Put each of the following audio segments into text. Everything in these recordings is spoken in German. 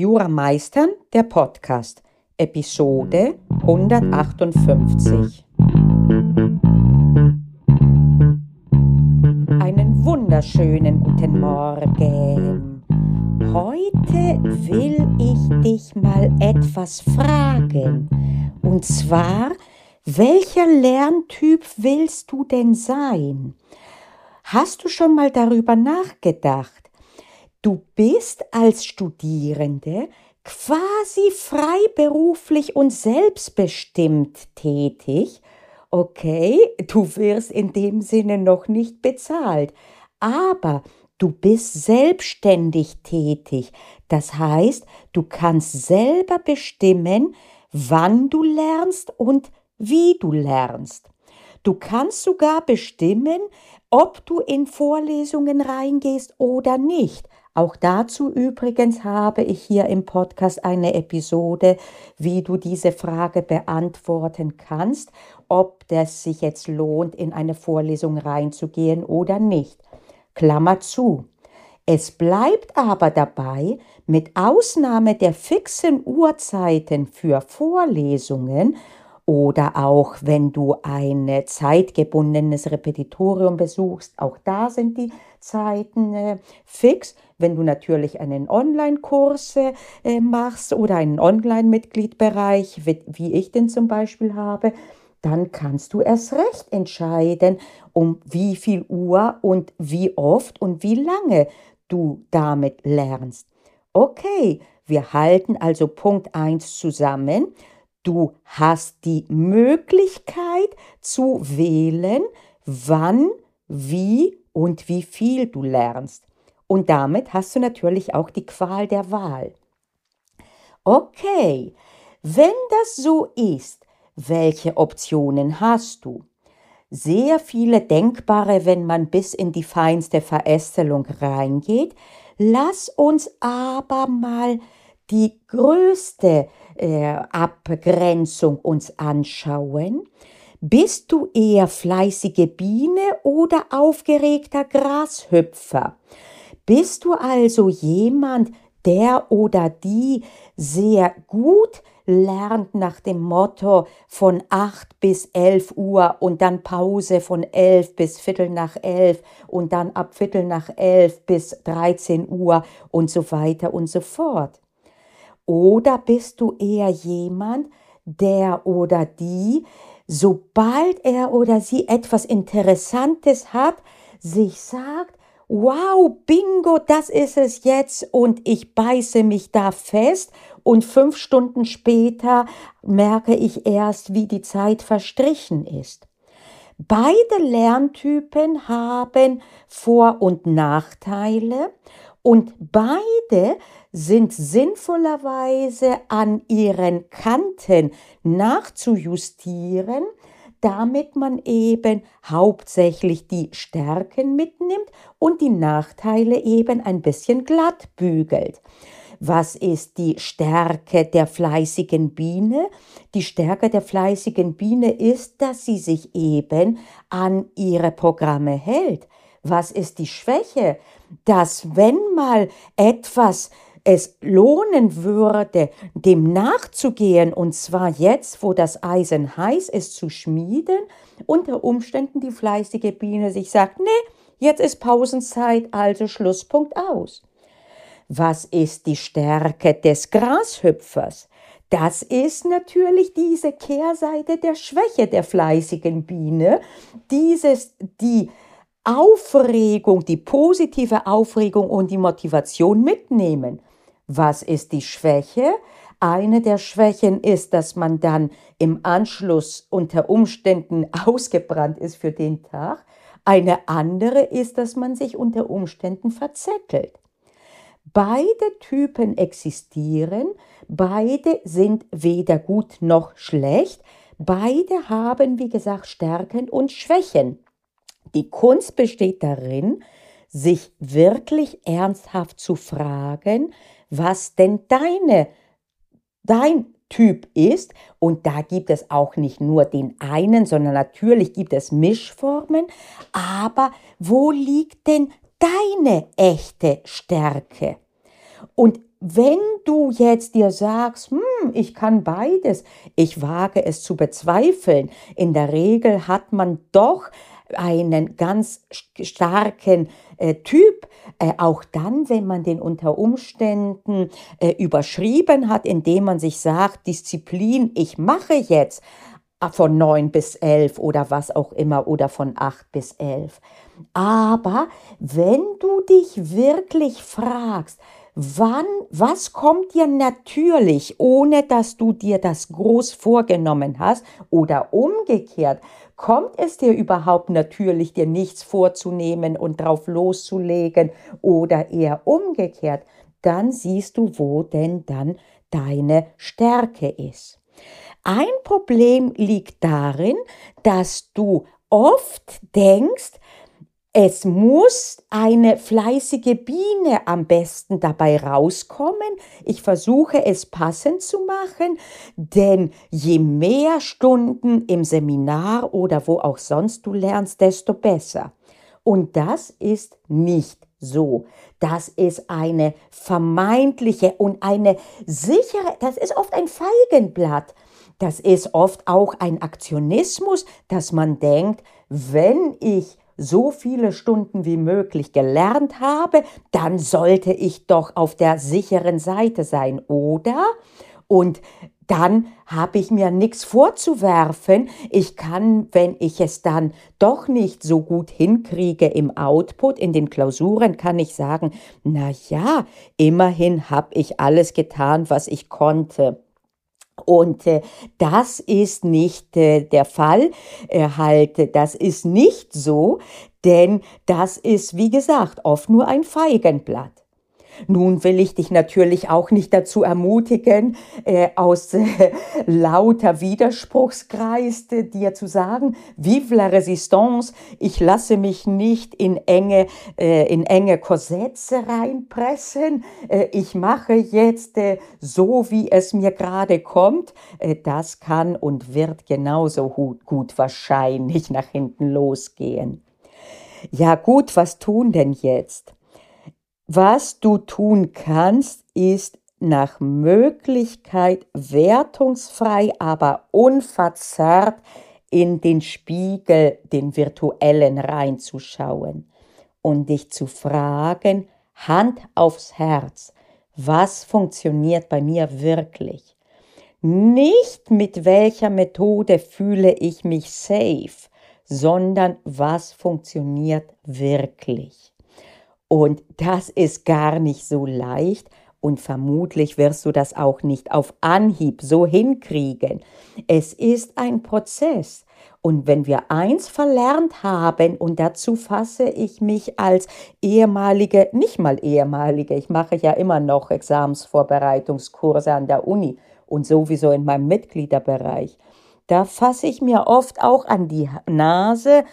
Jura Meistern, der Podcast, Episode 158. Einen wunderschönen guten Morgen. Heute will ich dich mal etwas fragen. Und zwar, welcher Lerntyp willst du denn sein? Hast du schon mal darüber nachgedacht? Du bist als Studierende quasi freiberuflich und selbstbestimmt tätig. Okay, du wirst in dem Sinne noch nicht bezahlt, aber du bist selbstständig tätig. Das heißt, du kannst selber bestimmen, wann du lernst und wie du lernst. Du kannst sogar bestimmen, ob du in Vorlesungen reingehst oder nicht. Auch dazu übrigens habe ich hier im Podcast eine Episode, wie du diese Frage beantworten kannst, ob das sich jetzt lohnt, in eine Vorlesung reinzugehen oder nicht. Klammer zu. Es bleibt aber dabei, mit Ausnahme der fixen Uhrzeiten für Vorlesungen oder auch wenn du ein zeitgebundenes Repetitorium besuchst, auch da sind die Zeiten äh, fix. Wenn du natürlich einen Online-Kurs äh, machst oder einen Online-Mitgliedbereich, wie, wie ich den zum Beispiel habe, dann kannst du erst recht entscheiden, um wie viel Uhr und wie oft und wie lange du damit lernst. Okay, wir halten also Punkt 1 zusammen. Du hast die Möglichkeit zu wählen, wann, wie und wie viel du lernst. Und damit hast du natürlich auch die Qual der Wahl. Okay, wenn das so ist, welche Optionen hast du? Sehr viele denkbare, wenn man bis in die feinste Verästelung reingeht. Lass uns aber mal die größte äh, Abgrenzung uns anschauen. Bist du eher fleißige Biene oder aufgeregter Grashüpfer? Bist du also jemand, der oder die sehr gut lernt nach dem Motto von 8 bis 11 Uhr und dann Pause von 11 bis Viertel nach 11 und dann ab Viertel nach 11 bis 13 Uhr und so weiter und so fort? Oder bist du eher jemand, der oder die sobald er oder sie etwas Interessantes hat, sich sagt, wow, bingo, das ist es jetzt. Und ich beiße mich da fest. Und fünf Stunden später merke ich erst, wie die Zeit verstrichen ist. Beide Lerntypen haben Vor- und Nachteile. Und beide sind sinnvollerweise an ihren Kanten nachzujustieren, damit man eben hauptsächlich die Stärken mitnimmt und die Nachteile eben ein bisschen glatt bügelt. Was ist die Stärke der fleißigen Biene? Die Stärke der fleißigen Biene ist, dass sie sich eben an ihre Programme hält. Was ist die Schwäche? Dass wenn mal etwas es lohnen würde, dem nachzugehen, und zwar jetzt, wo das Eisen heiß ist, zu schmieden, unter Umständen die fleißige Biene sich sagt, nee, jetzt ist Pausenzeit, also Schlusspunkt aus. Was ist die Stärke des Grashüpfers? Das ist natürlich diese Kehrseite der Schwäche der fleißigen Biene, dieses, die Aufregung, die positive Aufregung und die Motivation mitnehmen. Was ist die Schwäche? Eine der Schwächen ist, dass man dann im Anschluss unter Umständen ausgebrannt ist für den Tag. Eine andere ist, dass man sich unter Umständen verzettelt. Beide Typen existieren, beide sind weder gut noch schlecht, beide haben, wie gesagt, Stärken und Schwächen. Die Kunst besteht darin, sich wirklich ernsthaft zu fragen, was denn deine, dein Typ ist. Und da gibt es auch nicht nur den einen, sondern natürlich gibt es Mischformen. Aber wo liegt denn deine echte Stärke? Und wenn du jetzt dir sagst, hm, ich kann beides, ich wage es zu bezweifeln. In der Regel hat man doch einen ganz starken äh, Typ, äh, auch dann, wenn man den unter Umständen äh, überschrieben hat, indem man sich sagt, Disziplin, ich mache jetzt von neun bis elf oder was auch immer oder von acht bis elf. Aber wenn du dich wirklich fragst, wann, was kommt dir natürlich, ohne dass du dir das groß vorgenommen hast oder umgekehrt, kommt es dir überhaupt natürlich, dir nichts vorzunehmen und drauf loszulegen oder eher umgekehrt, dann siehst du, wo denn dann deine Stärke ist. Ein Problem liegt darin, dass du oft denkst, es muss eine fleißige Biene am besten dabei rauskommen. Ich versuche es passend zu machen, denn je mehr Stunden im Seminar oder wo auch sonst du lernst, desto besser. Und das ist nicht so. Das ist eine vermeintliche und eine sichere, das ist oft ein Feigenblatt. Das ist oft auch ein Aktionismus, dass man denkt, wenn ich so viele Stunden wie möglich gelernt habe, dann sollte ich doch auf der sicheren Seite sein, oder? Und dann habe ich mir nichts vorzuwerfen. Ich kann, wenn ich es dann doch nicht so gut hinkriege im Output, in den Klausuren, kann ich sagen, na ja, immerhin habe ich alles getan, was ich konnte. Und äh, das ist nicht äh, der Fall. Äh, halt, das ist nicht so, denn das ist, wie gesagt, oft nur ein Feigenblatt. Nun will ich dich natürlich auch nicht dazu ermutigen, äh, aus äh, lauter Widerspruchskreis äh, dir zu sagen, vive la résistance, ich lasse mich nicht in enge, äh, in enge Korsetze reinpressen, äh, ich mache jetzt äh, so, wie es mir gerade kommt. Äh, das kann und wird genauso gut, gut wahrscheinlich nach hinten losgehen. Ja gut, was tun denn jetzt? Was du tun kannst, ist nach Möglichkeit wertungsfrei, aber unverzerrt in den Spiegel, den virtuellen reinzuschauen und dich zu fragen, Hand aufs Herz, was funktioniert bei mir wirklich? Nicht mit welcher Methode fühle ich mich safe, sondern was funktioniert wirklich. Und das ist gar nicht so leicht und vermutlich wirst du das auch nicht auf Anhieb so hinkriegen. Es ist ein Prozess. Und wenn wir eins verlernt haben, und dazu fasse ich mich als ehemalige, nicht mal ehemalige, ich mache ja immer noch Examensvorbereitungskurse an der Uni und sowieso in meinem Mitgliederbereich, da fasse ich mir oft auch an die Nase,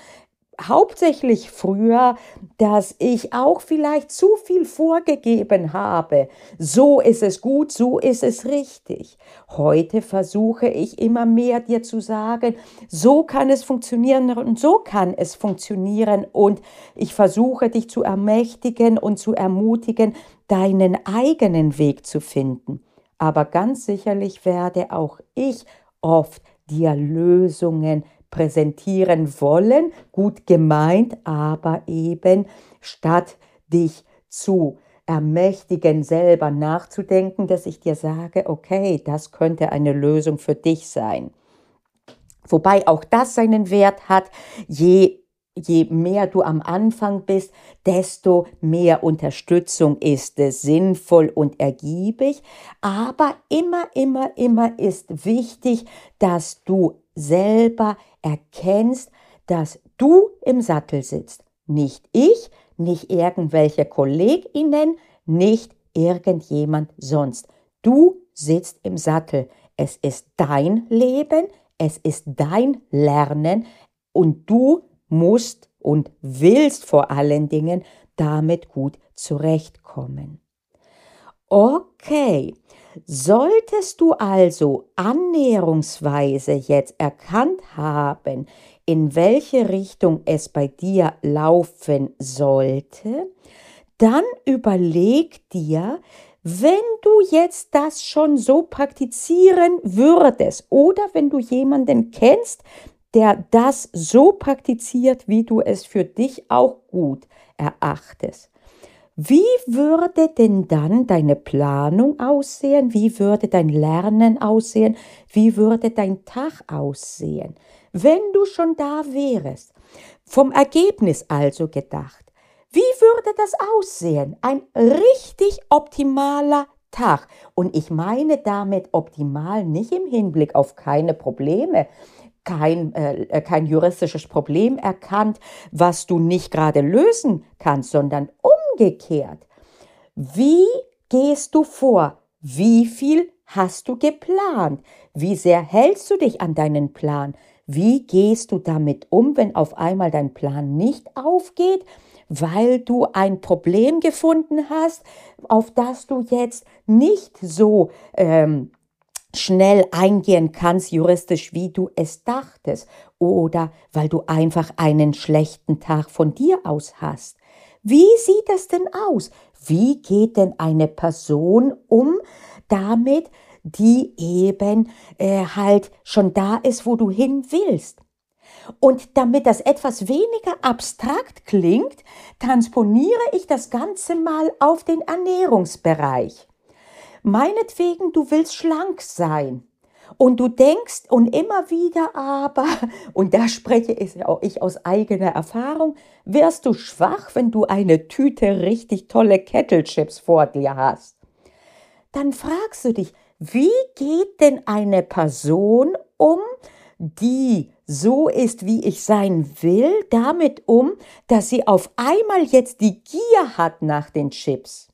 hauptsächlich früher, dass ich auch vielleicht zu viel vorgegeben habe. So ist es gut, so ist es richtig. Heute versuche ich immer mehr dir zu sagen, so kann es funktionieren und so kann es funktionieren und ich versuche dich zu ermächtigen und zu ermutigen, deinen eigenen Weg zu finden. Aber ganz sicherlich werde auch ich oft dir Lösungen präsentieren wollen, gut gemeint, aber eben statt dich zu ermächtigen, selber nachzudenken, dass ich dir sage, okay, das könnte eine Lösung für dich sein. Wobei auch das seinen Wert hat, je je mehr du am Anfang bist, desto mehr Unterstützung ist es sinnvoll und ergiebig. Aber immer, immer, immer ist wichtig, dass du selber erkennst, dass du im Sattel sitzt. Nicht ich, nicht irgendwelche Kolleginnen, nicht irgendjemand sonst. Du sitzt im Sattel. Es ist dein Leben, es ist dein Lernen und du musst und willst vor allen Dingen damit gut zurechtkommen. Okay, solltest du also annäherungsweise jetzt erkannt haben, in welche Richtung es bei dir laufen sollte, dann überleg dir, wenn du jetzt das schon so praktizieren würdest oder wenn du jemanden kennst, der das so praktiziert, wie du es für dich auch gut erachtest. Wie würde denn dann deine Planung aussehen? Wie würde dein Lernen aussehen? Wie würde dein Tag aussehen, wenn du schon da wärest? Vom Ergebnis also gedacht. Wie würde das aussehen? Ein richtig optimaler Tag. Und ich meine damit optimal nicht im Hinblick auf keine Probleme, kein, äh, kein juristisches Problem erkannt, was du nicht gerade lösen kannst, sondern umgekehrt. Wie gehst du vor? Wie viel hast du geplant? Wie sehr hältst du dich an deinen Plan? Wie gehst du damit um, wenn auf einmal dein Plan nicht aufgeht, weil du ein Problem gefunden hast, auf das du jetzt nicht so ähm, schnell eingehen kannst juristisch, wie du es dachtest, oder weil du einfach einen schlechten Tag von dir aus hast. Wie sieht es denn aus? Wie geht denn eine Person um damit, die eben äh, halt schon da ist, wo du hin willst? Und damit das etwas weniger abstrakt klingt, transponiere ich das Ganze mal auf den Ernährungsbereich. Meinetwegen, du willst schlank sein. Und du denkst und immer wieder aber, und da spreche ich aus eigener Erfahrung, wirst du schwach, wenn du eine Tüte richtig tolle Kettlechips vor dir hast. Dann fragst du dich, wie geht denn eine Person um, die so ist, wie ich sein will, damit um, dass sie auf einmal jetzt die Gier hat nach den Chips?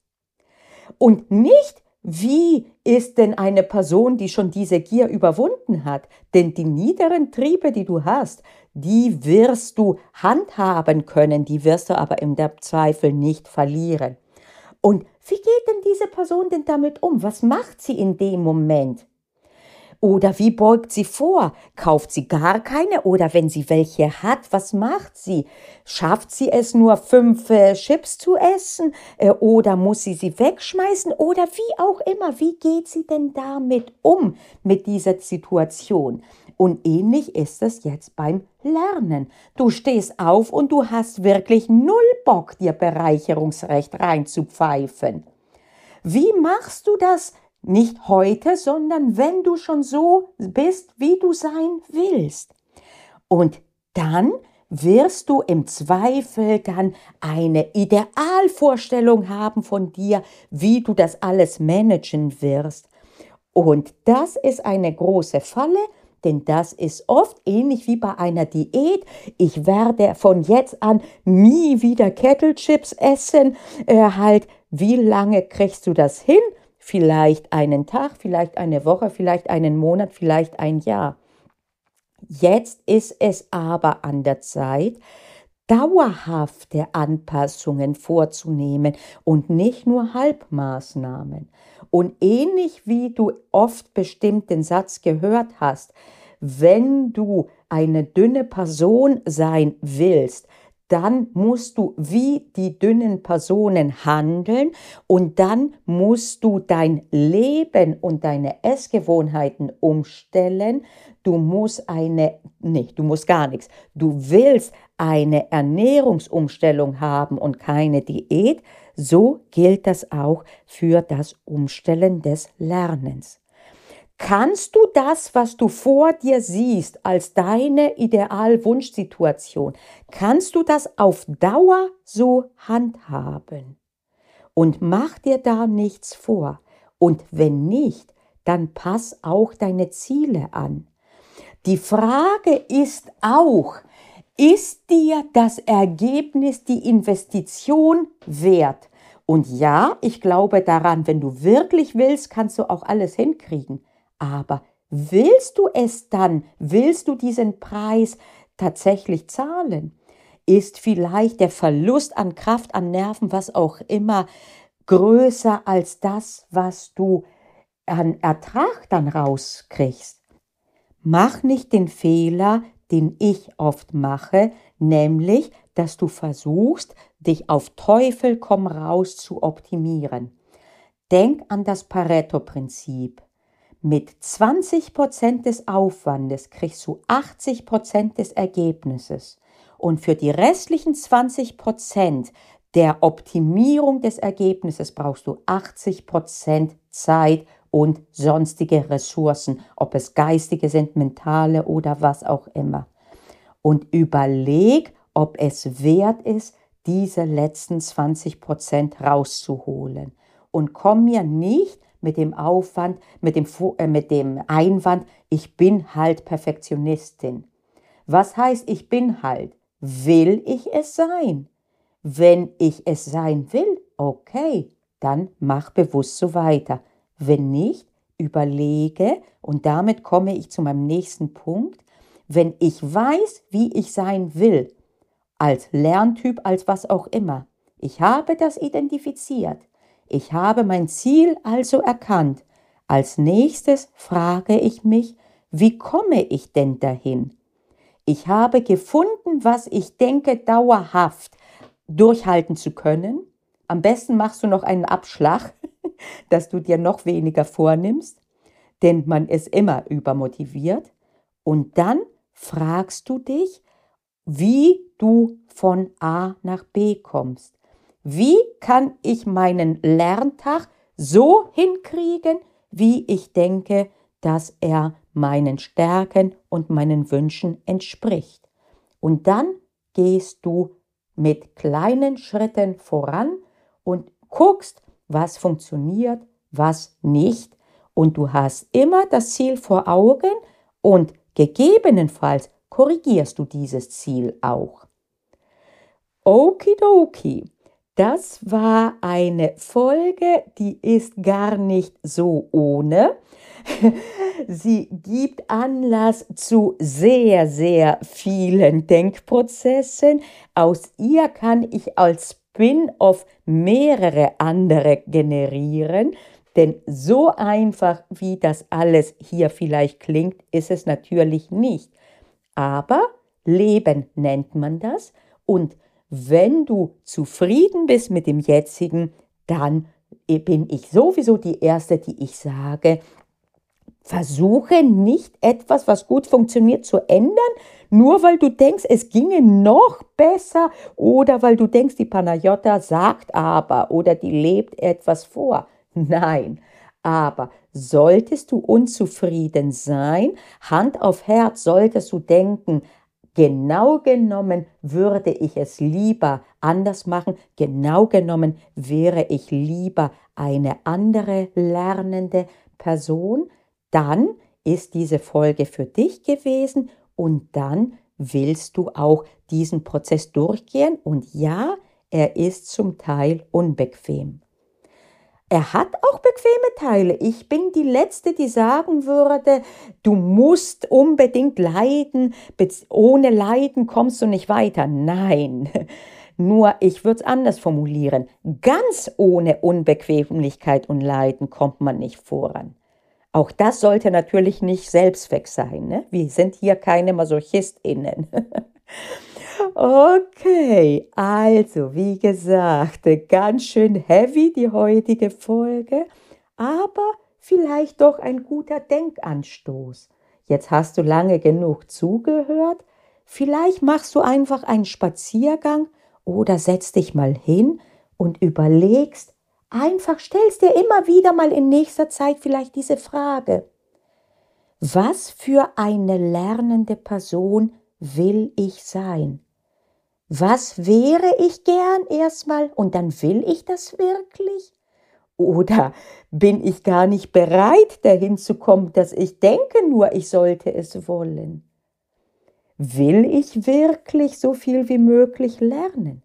Und nicht, wie ist denn eine Person, die schon diese Gier überwunden hat? Denn die niederen Triebe, die du hast, die wirst du handhaben können, die wirst du aber im Zweifel nicht verlieren. Und wie geht denn diese Person denn damit um? Was macht sie in dem Moment? Oder wie beugt sie vor? Kauft sie gar keine? Oder wenn sie welche hat, was macht sie? Schafft sie es nur fünf äh, Chips zu essen? Äh, oder muss sie sie wegschmeißen? Oder wie auch immer, wie geht sie denn damit um, mit dieser Situation? Und ähnlich ist es jetzt beim Lernen. Du stehst auf und du hast wirklich null Bock, dir Bereicherungsrecht reinzupfeifen. Wie machst du das? Nicht heute, sondern wenn du schon so bist, wie du sein willst. Und dann wirst du im Zweifel dann eine Idealvorstellung haben von dir, wie du das alles managen wirst. Und das ist eine große Falle, denn das ist oft ähnlich wie bei einer Diät. Ich werde von jetzt an nie wieder Kettlechips essen. Äh, halt, wie lange kriegst du das hin? Vielleicht einen Tag, vielleicht eine Woche, vielleicht einen Monat, vielleicht ein Jahr. Jetzt ist es aber an der Zeit, dauerhafte Anpassungen vorzunehmen und nicht nur Halbmaßnahmen. Und ähnlich wie du oft bestimmt den Satz gehört hast, wenn du eine dünne Person sein willst, dann musst du wie die dünnen Personen handeln und dann musst du dein Leben und deine Essgewohnheiten umstellen. Du musst eine, nicht, du musst gar nichts. Du willst eine Ernährungsumstellung haben und keine Diät. So gilt das auch für das Umstellen des Lernens. Kannst du das, was du vor dir siehst, als deine Idealwunschsituation, kannst du das auf Dauer so handhaben? Und mach dir da nichts vor. Und wenn nicht, dann pass auch deine Ziele an. Die Frage ist auch, ist dir das Ergebnis die Investition wert? Und ja, ich glaube daran, wenn du wirklich willst, kannst du auch alles hinkriegen. Aber willst du es dann, willst du diesen Preis tatsächlich zahlen? Ist vielleicht der Verlust an Kraft, an Nerven, was auch immer, größer als das, was du an Ertrag dann rauskriegst? Mach nicht den Fehler, den ich oft mache, nämlich, dass du versuchst, dich auf Teufel komm raus zu optimieren. denk an das Pareto-Prinzip. Mit 20% des Aufwandes kriegst du 80% des Ergebnisses. Und für die restlichen 20% der Optimierung des Ergebnisses brauchst du 80% Zeit und sonstige Ressourcen, ob es geistige sind, mentale oder was auch immer. Und überleg, ob es wert ist, diese letzten 20% rauszuholen. Und komm mir nicht mit dem Aufwand, mit dem, äh, mit dem Einwand, ich bin halt Perfektionistin. Was heißt, ich bin halt? Will ich es sein? Wenn ich es sein will, okay, dann mach bewusst so weiter. Wenn nicht, überlege und damit komme ich zu meinem nächsten Punkt. Wenn ich weiß, wie ich sein will, als Lerntyp, als was auch immer, ich habe das identifiziert, ich habe mein Ziel also erkannt, als nächstes frage ich mich, wie komme ich denn dahin? Ich habe gefunden, was ich denke, dauerhaft durchhalten zu können. Am besten machst du noch einen Abschlag, dass du dir noch weniger vornimmst, denn man ist immer übermotiviert. Und dann fragst du dich, wie du von A nach B kommst. Wie kann ich meinen Lerntag so hinkriegen, wie ich denke, dass er meinen Stärken und meinen Wünschen entspricht. Und dann gehst du mit kleinen Schritten voran und guckst, was funktioniert, was nicht. Und du hast immer das Ziel vor Augen und gegebenenfalls korrigierst du dieses Ziel auch. Okidoki. Das war eine Folge, die ist gar nicht so ohne. Sie gibt Anlass zu sehr, sehr vielen Denkprozessen. Aus ihr kann ich als Spin-off mehrere andere generieren. Denn so einfach, wie das alles hier vielleicht klingt, ist es natürlich nicht. Aber Leben nennt man das. Und wenn du zufrieden bist mit dem jetzigen, dann bin ich sowieso die Erste, die ich sage, versuche nicht etwas, was gut funktioniert, zu ändern, nur weil du denkst, es ginge noch besser oder weil du denkst, die Panayota sagt aber oder die lebt etwas vor. Nein, aber solltest du unzufrieden sein, Hand auf Herz, solltest du denken, Genau genommen würde ich es lieber anders machen. Genau genommen wäre ich lieber eine andere lernende Person. Dann ist diese Folge für dich gewesen und dann willst du auch diesen Prozess durchgehen. Und ja, er ist zum Teil unbequem. Er hat auch bequeme Teile. Ich bin die Letzte, die sagen würde, du musst unbedingt leiden, ohne Leiden kommst du nicht weiter. Nein, nur ich würde es anders formulieren. Ganz ohne Unbequemlichkeit und Leiden kommt man nicht voran. Auch das sollte natürlich nicht Selbstzweck sein. Ne? Wir sind hier keine MasochistInnen. Okay, also wie gesagt, ganz schön heavy die heutige Folge, aber vielleicht doch ein guter Denkanstoß. Jetzt hast du lange genug zugehört, vielleicht machst du einfach einen Spaziergang oder setzt dich mal hin und überlegst, einfach stellst dir immer wieder mal in nächster Zeit vielleicht diese Frage. Was für eine lernende Person will ich sein? Was wäre ich gern erstmal und dann will ich das wirklich? Oder bin ich gar nicht bereit, dahin zu kommen, dass ich denke nur, ich sollte es wollen? Will ich wirklich so viel wie möglich lernen?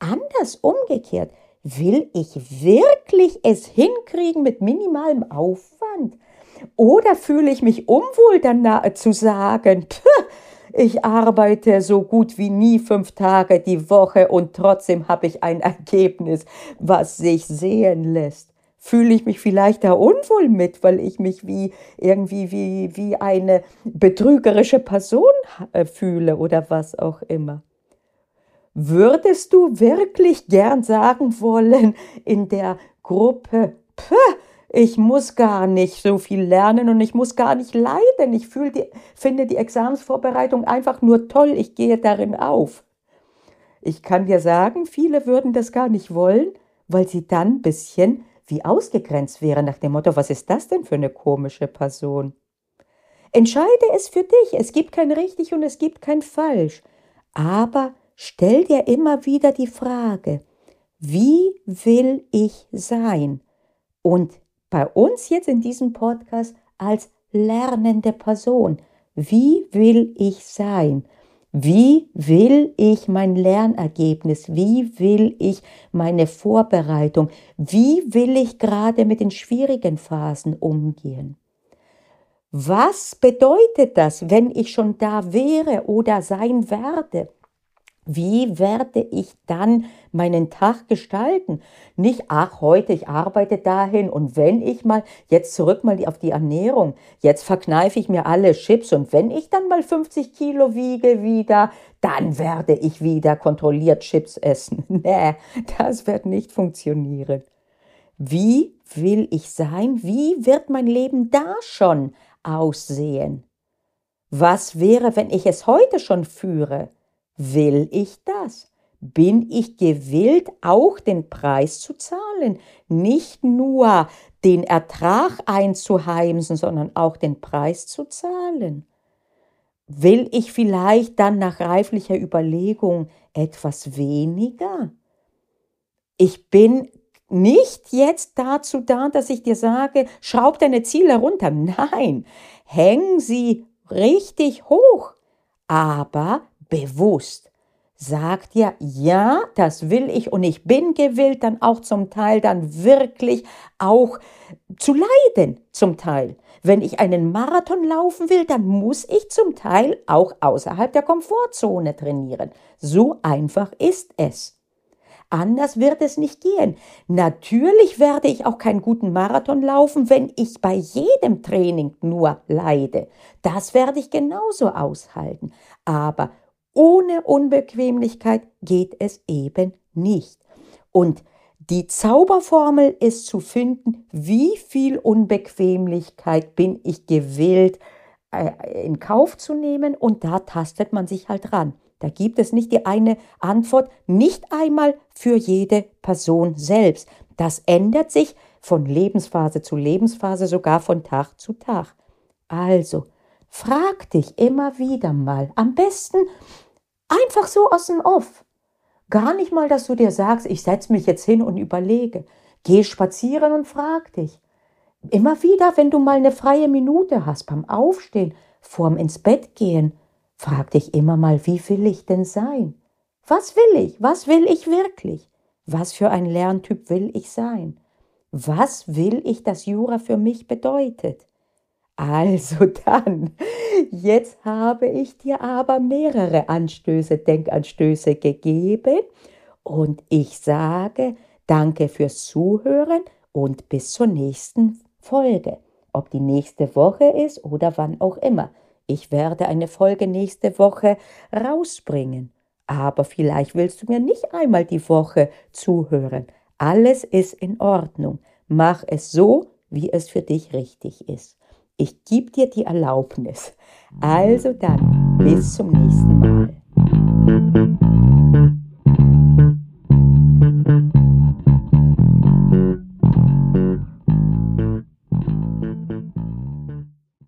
Anders umgekehrt, will ich wirklich es hinkriegen mit minimalem Aufwand? Oder fühle ich mich unwohl danach zu sagen, ich arbeite so gut wie nie fünf Tage die Woche und trotzdem habe ich ein Ergebnis, was sich sehen lässt. Fühle ich mich vielleicht da unwohl mit, weil ich mich wie irgendwie wie, wie eine betrügerische Person äh, fühle oder was auch immer. Würdest du wirklich gern sagen wollen in der Gruppe Puh, ich muss gar nicht so viel lernen und ich muss gar nicht leiden. Ich die, finde die Examensvorbereitung einfach nur toll. Ich gehe darin auf. Ich kann dir sagen, viele würden das gar nicht wollen, weil sie dann ein bisschen wie ausgegrenzt wären nach dem Motto, was ist das denn für eine komische Person? Entscheide es für dich. Es gibt kein richtig und es gibt kein falsch. Aber stell dir immer wieder die Frage, wie will ich sein? Und bei uns jetzt in diesem Podcast als lernende Person, wie will ich sein? Wie will ich mein Lernergebnis? Wie will ich meine Vorbereitung? Wie will ich gerade mit den schwierigen Phasen umgehen? Was bedeutet das, wenn ich schon da wäre oder sein werde? Wie werde ich dann meinen Tag gestalten? Nicht, ach, heute, ich arbeite dahin und wenn ich mal, jetzt zurück mal auf die Ernährung, jetzt verkneife ich mir alle Chips und wenn ich dann mal 50 Kilo wiege wieder, dann werde ich wieder kontrolliert Chips essen. Nee, das wird nicht funktionieren. Wie will ich sein? Wie wird mein Leben da schon aussehen? Was wäre, wenn ich es heute schon führe? Will ich das? Bin ich gewillt, auch den Preis zu zahlen? Nicht nur den Ertrag einzuheimsen, sondern auch den Preis zu zahlen? Will ich vielleicht dann nach reiflicher Überlegung etwas weniger? Ich bin nicht jetzt dazu da, dass ich dir sage, schraub deine Ziele runter. Nein, häng sie richtig hoch, aber bewusst. Sagt ja, ja, das will ich und ich bin gewillt, dann auch zum Teil dann wirklich auch zu leiden, zum Teil. Wenn ich einen Marathon laufen will, dann muss ich zum Teil auch außerhalb der Komfortzone trainieren. So einfach ist es. Anders wird es nicht gehen. Natürlich werde ich auch keinen guten Marathon laufen, wenn ich bei jedem Training nur leide. Das werde ich genauso aushalten. Aber ohne Unbequemlichkeit geht es eben nicht. Und die Zauberformel ist zu finden, wie viel Unbequemlichkeit bin ich gewillt äh, in Kauf zu nehmen und da tastet man sich halt ran. Da gibt es nicht die eine Antwort, nicht einmal für jede Person selbst. Das ändert sich von Lebensphase zu Lebensphase, sogar von Tag zu Tag. Also, frag dich immer wieder mal, am besten Einfach so aus dem Off. Gar nicht mal, dass du dir sagst, ich setze mich jetzt hin und überlege. Geh spazieren und frag dich. Immer wieder, wenn du mal eine freie Minute hast beim Aufstehen, vorm ins Bett gehen, frag dich immer mal, wie will ich denn sein? Was will ich? Was will ich wirklich? Was für ein Lerntyp will ich sein? Was will ich, dass Jura für mich bedeutet? Also dann, jetzt habe ich dir aber mehrere Anstöße, Denkanstöße gegeben und ich sage danke fürs Zuhören und bis zur nächsten Folge. Ob die nächste Woche ist oder wann auch immer. Ich werde eine Folge nächste Woche rausbringen. Aber vielleicht willst du mir nicht einmal die Woche zuhören. Alles ist in Ordnung. Mach es so, wie es für dich richtig ist. Ich gebe dir die Erlaubnis. Also dann, bis zum nächsten Mal.